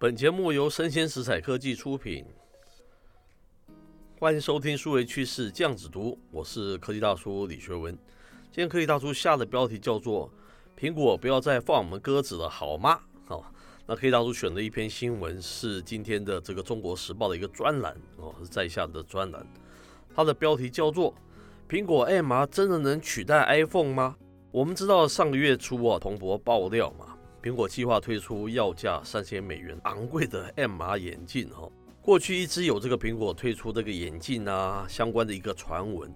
本节目由生鲜食材科技出品，欢迎收听数位趋势酱子读，我是科技大叔李学文。今天科技大叔下的标题叫做“苹果不要再放我们鸽子了，好吗？”哦，那科技大叔选的一篇新闻是今天的这个《中国时报》的一个专栏哦，是在下的专栏，它的标题叫做“苹果 MR 真的能取代 iPhone 吗？”我们知道上个月初啊，彭博爆料嘛，苹果计划推出要价三千美元昂贵的 MR 眼镜哈。过去一直有这个苹果推出这个眼镜啊相关的一个传闻，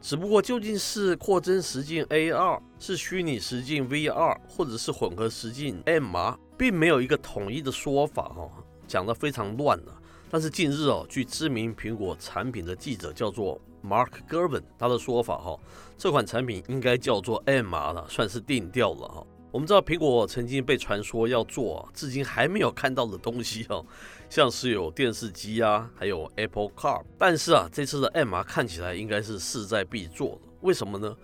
只不过究竟是扩增实境 AR，是虚拟实境 VR，或者是混合实境 MR，并没有一个统一的说法哈，讲得非常乱了。但是近日哦，据知名苹果产品的记者叫做 Mark Gurman，他的说法哈，这款产品应该叫做 MR 了，算是定调了哈。我们知道苹果曾经被传说要做，至今还没有看到的东西哦，像是有电视机啊，还有 Apple Car，但是啊，这次的 MR 看起来应该是势在必做的。为什么呢？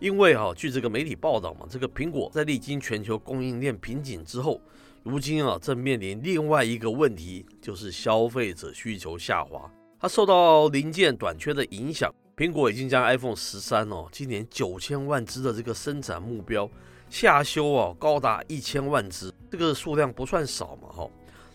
因为啊，据这个媒体报道嘛，这个苹果在历经全球供应链瓶颈之后。如今啊，正面临另外一个问题，就是消费者需求下滑。它受到零件短缺的影响，苹果已经将 iPhone 十三哦，今年九千万只的这个生产目标下修哦，高达一千万只，这个数量不算少嘛哈。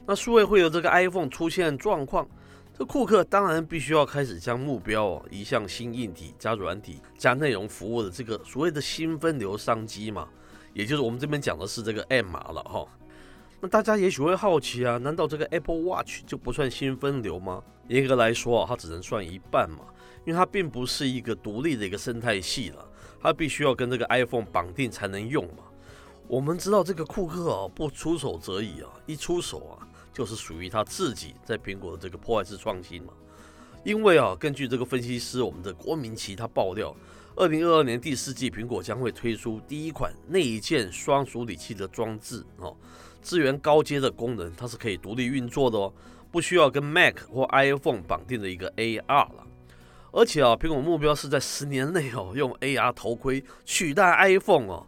那数位会有这个 iPhone 出现状况，这库克当然必须要开始将目标哦移向新硬体加软体加内容服务的这个所谓的新分流商机嘛，也就是我们这边讲的是这个 M 码了哈。那大家也许会好奇啊，难道这个 Apple Watch 就不算新分流吗？严格来说啊，它只能算一半嘛，因为它并不是一个独立的一个生态系了，它必须要跟这个 iPhone 绑定才能用嘛。我们知道这个库克啊，不出手则已啊，一出手啊，就是属于他自己在苹果的这个破坏式创新嘛。因为啊，根据这个分析师我们的郭明錤他爆料，二零二二年第四季苹果将会推出第一款内建双处理器的装置哦。支援高阶的功能，它是可以独立运作的哦，不需要跟 Mac 或 iPhone 绑定的一个 AR 了。而且啊，苹果目标是在十年内哦，用 AR 头盔取代 iPhone 哦，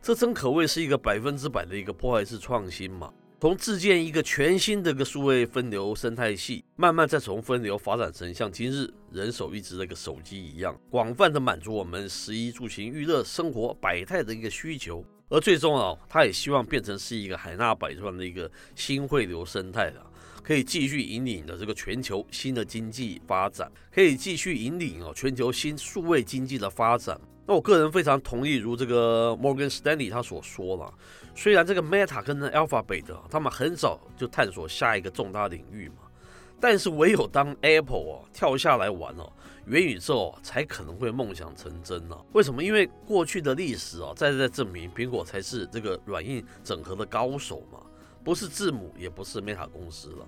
这真可谓是一个百分之百的一个破坏式创新嘛。从自建一个全新的个数位分流生态系，慢慢再从分流发展成像今日人手一支的一个手机一样，广泛的满足我们食衣住行娱乐生活百态的一个需求。而最终啊，他也希望变成是一个海纳百川的一个新汇流生态的，可以继续引领的这个全球新的经济发展，可以继续引领哦全球新数位经济的发展。那我个人非常同意，如这个 Morgan Stanley 他所说了，虽然这个 Meta 跟 Alphabet 他们很早就探索下一个重大领域嘛，但是唯有当 Apple 哦跳下来玩哦。元宇宙才可能会梦想成真呢？为什么？因为过去的历史啊，再再证明苹果才是这个软硬整合的高手嘛，不是字母，也不是 Meta 公司了。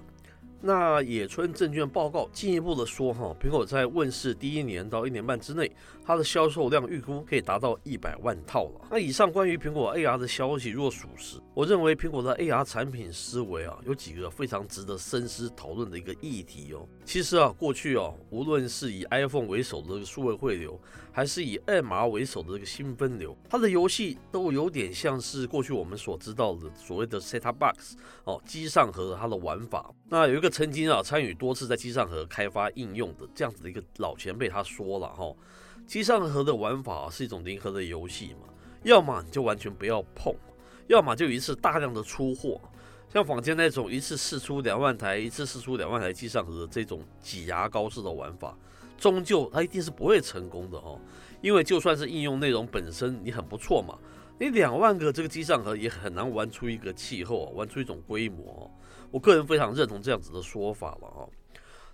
那野村证券报告进一步的说，哈，苹果在问世第一年到一年半之内，它的销售量预估可以达到一百万套了。那以上关于苹果 AR 的消息若属实，我认为苹果的 AR 产品思维啊，有几个非常值得深思讨论的一个议题哦。其实啊，过去哦，无论是以 iPhone 为首的这个数位汇流，还是以 MR 为首的这个新分流，它的游戏都有点像是过去我们所知道的所谓的 Set-top Box 哦，机上和它的玩法。那有一个。曾经啊，参与多次在机上盒开发应用的这样子的一个老前辈，他说了哈，机上盒的玩法是一种零和的游戏嘛，要么你就完全不要碰，要么就一次大量的出货，像坊间那种一次试出两万台，一次试出两万台机上盒的这种挤牙膏式的玩法，终究它一定是不会成功的哦，因为就算是应用内容本身你很不错嘛，你两万个这个机上盒也很难玩出一个气候，玩出一种规模。我个人非常认同这样子的说法了啊。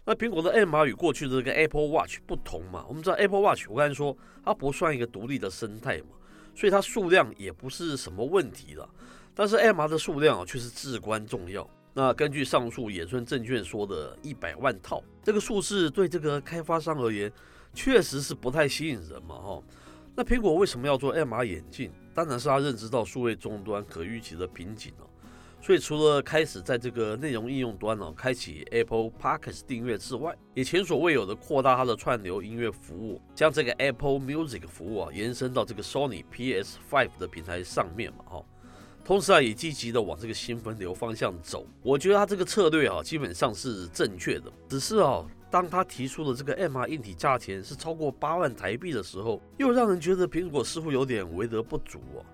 那苹果的 MR 与过去的这个 Apple Watch 不同嘛？我们知道 Apple Watch，我刚才说它不算一个独立的生态嘛，所以它数量也不是什么问题了。但是 MR 的数量却是至关重要。那根据上述野村证券说的一百万套这个数字，对这个开发商而言确实是不太吸引人嘛哈。那苹果为什么要做 MR 眼镜？当然是他认知到数位终端可预期的瓶颈了。所以，除了开始在这个内容应用端哦，开启 Apple Podcast 订阅之外，也前所未有的扩大它的串流音乐服务，将这个 Apple Music 服务啊延伸到这个 Sony PS5 的平台上面嘛，哈。同时啊，也积极的往这个新分流方向走。我觉得他这个策略啊，基本上是正确的。只是啊，当他提出的这个 M R 硬体价钱是超过八万台币的时候，又让人觉得苹果似乎有点为德不足哦。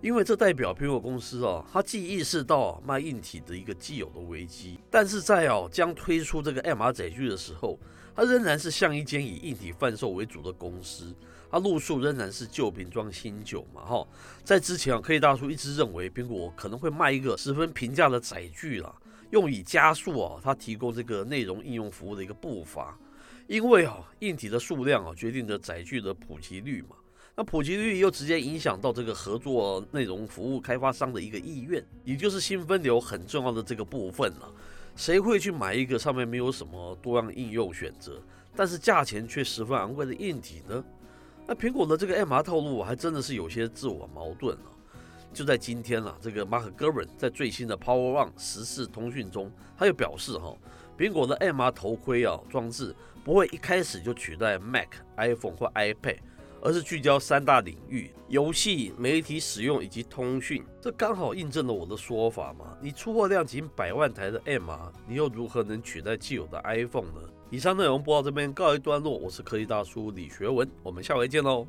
因为这代表苹果公司哦，它既意识到卖硬体的一个既有的危机，但是在哦将推出这个 MR 载具的时候，它仍然是像一间以硬体贩售为主的公司，它路数仍然是旧瓶装新酒嘛哈。在之前啊，科技大叔一直认为苹果可能会卖一个十分平价的载具啦，用以加速啊它提供这个内容应用服务的一个步伐，因为啊硬体的数量啊决定着载具的普及率嘛。那普及率又直接影响到这个合作内容服务开发商的一个意愿，也就是新分流很重要的这个部分了。谁会去买一个上面没有什么多样应用选择，但是价钱却十分昂贵的硬体呢？那苹果的这个 MR 套路还真的是有些自我矛盾啊。就在今天啊，这个 Mark Gurman 在最新的 Power One 时事通讯中，他又表示哈，苹果的 MR 头盔啊装置不会一开始就取代 Mac、iPhone 或 iPad。而是聚焦三大领域：游戏、媒体使用以及通讯。这刚好印证了我的说法嘛。你出货量仅百万台的 MR，你又如何能取代既有的 iPhone 呢？以上内容播到这边告一段落。我是科技大叔李学文，我们下回见喽。